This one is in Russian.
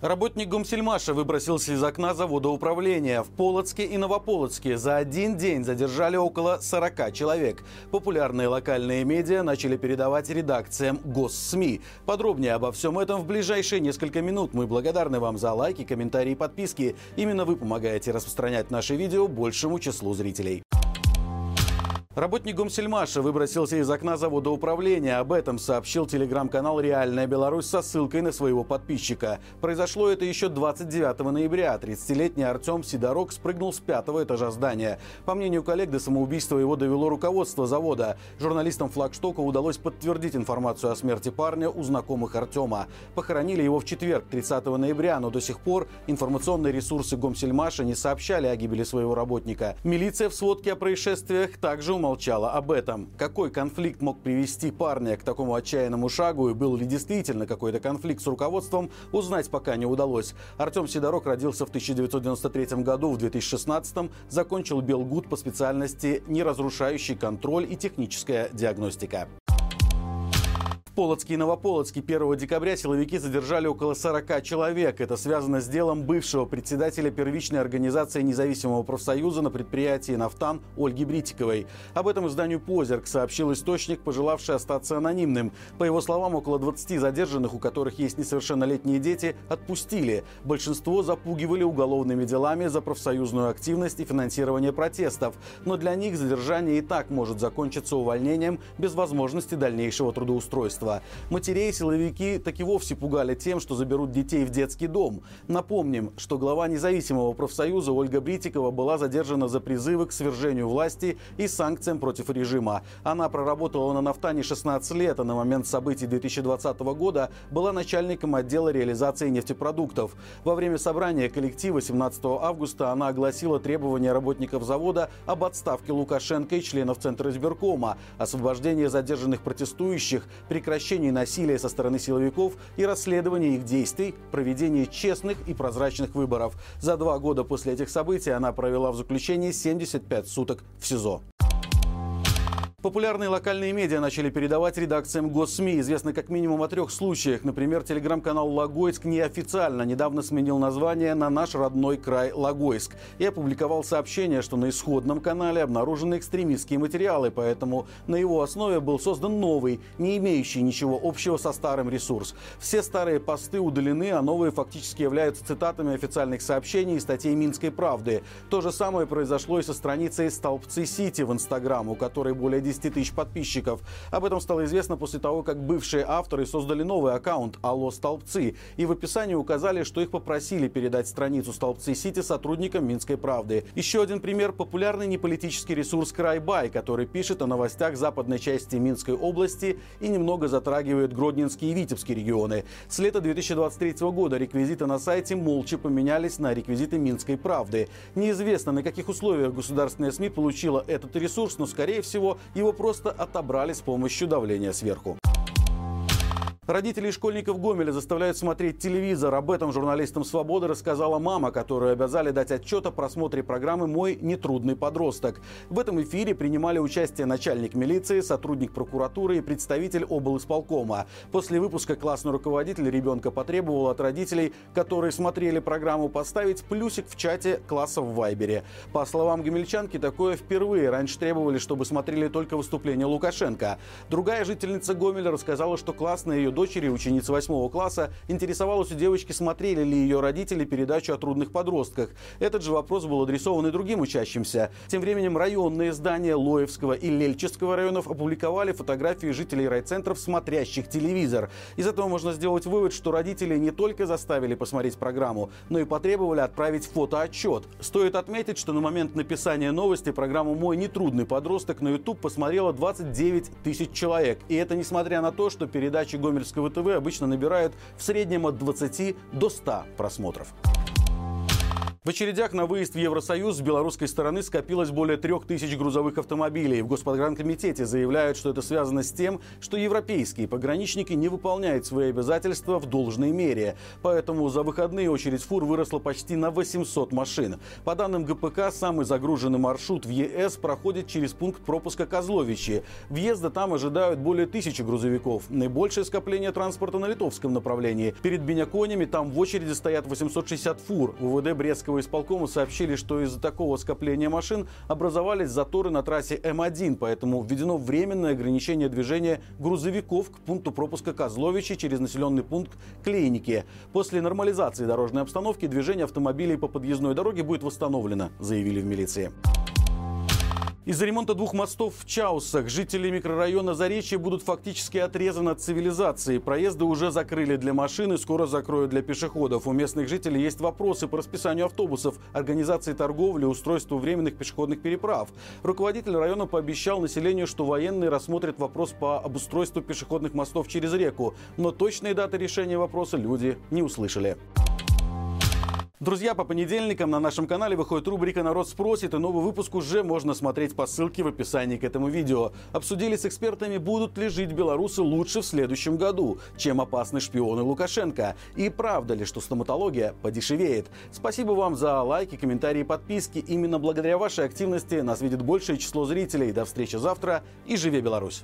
Работник Гумсельмаша выбросился из окна завода управления. В Полоцке и Новополоцке за один день задержали около 40 человек. Популярные локальные медиа начали передавать редакциям госсми. Подробнее обо всем этом в ближайшие несколько минут. Мы благодарны вам за лайки, комментарии и подписки. Именно вы помогаете распространять наши видео большему числу зрителей. Работник Гумсельмаша выбросился из окна завода управления. Об этом сообщил телеграм-канал «Реальная Беларусь» со ссылкой на своего подписчика. Произошло это еще 29 ноября. 30-летний Артем Сидорок спрыгнул с пятого этажа здания. По мнению коллег, до самоубийства его довело руководство завода. Журналистам флагштока удалось подтвердить информацию о смерти парня у знакомых Артема. Похоронили его в четверг, 30 ноября, но до сих пор информационные ресурсы Гомсельмаша не сообщали о гибели своего работника. Милиция в сводке о происшествиях также умолчала об этом. Какой конфликт мог привести парня к такому отчаянному шагу и был ли действительно какой-то конфликт с руководством, узнать пока не удалось. Артем Сидорок родился в 1993 году, в 2016 закончил Белгуд по специальности неразрушающий контроль и техническая диагностика. Полоцкий и Новополоцкий 1 декабря силовики задержали около 40 человек. Это связано с делом бывшего председателя первичной организации независимого профсоюза на предприятии «Нафтан» Ольги Бритиковой. Об этом изданию «Позерк» сообщил источник, пожелавший остаться анонимным. По его словам, около 20 задержанных, у которых есть несовершеннолетние дети, отпустили. Большинство запугивали уголовными делами за профсоюзную активность и финансирование протестов. Но для них задержание и так может закончиться увольнением без возможности дальнейшего трудоустройства детства. Матерей силовики так и вовсе пугали тем, что заберут детей в детский дом. Напомним, что глава независимого профсоюза Ольга Бритикова была задержана за призывы к свержению власти и санкциям против режима. Она проработала на Нафтане 16 лет, а на момент событий 2020 года была начальником отдела реализации нефтепродуктов. Во время собрания коллектива 17 августа она огласила требования работников завода об отставке Лукашенко и членов Центра избиркома, освобождении задержанных протестующих, прекращении прекращении насилия со стороны силовиков и расследовании их действий, проведении честных и прозрачных выборов. За два года после этих событий она провела в заключении 75 суток в СИЗО. Популярные локальные медиа начали передавать редакциям госсми. Известно как минимум о трех случаях. Например, телеграм-канал «Логойск» неофициально недавно сменил название на наш родной край Логойск и опубликовал сообщение, что на исходном канале обнаружены экстремистские материалы, поэтому на его основе был создан новый, не имеющий ничего общего со старым ресурс. Все старые посты удалены, а новые фактически являются цитатами официальных сообщений и статей «Минской правды». То же самое произошло и со страницей «Столбцы Сити» в Инстаграм, у которой более 10 тысяч подписчиков. Об этом стало известно после того, как бывшие авторы создали новый аккаунт «Алло, столбцы» и в описании указали, что их попросили передать страницу «Столбцы Сити» сотрудникам «Минской правды». Еще один пример – популярный неполитический ресурс «Крайбай», который пишет о новостях западной части Минской области и немного затрагивает Гродненский и Витебский регионы. С лета 2023 года реквизиты на сайте молча поменялись на реквизиты Минской правды. Неизвестно, на каких условиях государственная СМИ получила этот ресурс, но, скорее всего, его просто отобрали с помощью давления сверху. Родителей школьников Гомеля заставляют смотреть телевизор. Об этом журналистам «Свободы» рассказала мама, которую обязали дать отчет о просмотре программы «Мой нетрудный подросток». В этом эфире принимали участие начальник милиции, сотрудник прокуратуры и представитель облисполкома. После выпуска классный руководитель ребенка потребовал от родителей, которые смотрели программу, поставить плюсик в чате класса в Вайбере. По словам гомельчанки, такое впервые. Раньше требовали, чтобы смотрели только выступление Лукашенко. Другая жительница Гомеля рассказала, что класс на ее дочери, ученицы 8 класса, интересовалась у девочки, смотрели ли ее родители передачу о трудных подростках. Этот же вопрос был адресован и другим учащимся. Тем временем районные здания Лоевского и Лельческого районов опубликовали фотографии жителей райцентров, смотрящих телевизор. Из этого можно сделать вывод, что родители не только заставили посмотреть программу, но и потребовали отправить фотоотчет. Стоит отметить, что на момент написания новости программу «Мой нетрудный подросток» на YouTube посмотрело 29 тысяч человек. И это несмотря на то, что передачи Гомельского Московского ТВ обычно набирают в среднем от 20 до 100 просмотров. В очередях на выезд в Евросоюз с белорусской стороны скопилось более трех тысяч грузовых автомобилей. В Госпогранкомитете заявляют, что это связано с тем, что европейские пограничники не выполняют свои обязательства в должной мере. Поэтому за выходные очередь фур выросла почти на 800 машин. По данным ГПК, самый загруженный маршрут в ЕС проходит через пункт пропуска Козловичи. Въезда там ожидают более тысячи грузовиков. Наибольшее скопление транспорта на литовском направлении. Перед Беняконями там в очереди стоят 860 фур. ВВД Брестского исполкома сообщили, что из-за такого скопления машин образовались заторы на трассе М1, поэтому введено временное ограничение движения грузовиков к пункту пропуска Козловичи через населенный пункт Клейники. После нормализации дорожной обстановки движение автомобилей по подъездной дороге будет восстановлено, заявили в милиции. Из-за ремонта двух мостов в Чаусах жители микрорайона Заречье будут фактически отрезаны от цивилизации. Проезды уже закрыли для машин и скоро закроют для пешеходов. У местных жителей есть вопросы по расписанию автобусов, организации торговли, устройству временных пешеходных переправ. Руководитель района пообещал населению, что военные рассмотрят вопрос по обустройству пешеходных мостов через реку. Но точные даты решения вопроса люди не услышали. Друзья, по понедельникам на нашем канале выходит рубрика «Народ спросит», и новый выпуск уже можно смотреть по ссылке в описании к этому видео. Обсудили с экспертами, будут ли жить белорусы лучше в следующем году, чем опасны шпионы Лукашенко, и правда ли, что стоматология подешевеет. Спасибо вам за лайки, комментарии подписки. Именно благодаря вашей активности нас видит большее число зрителей. До встречи завтра и живи Беларусь!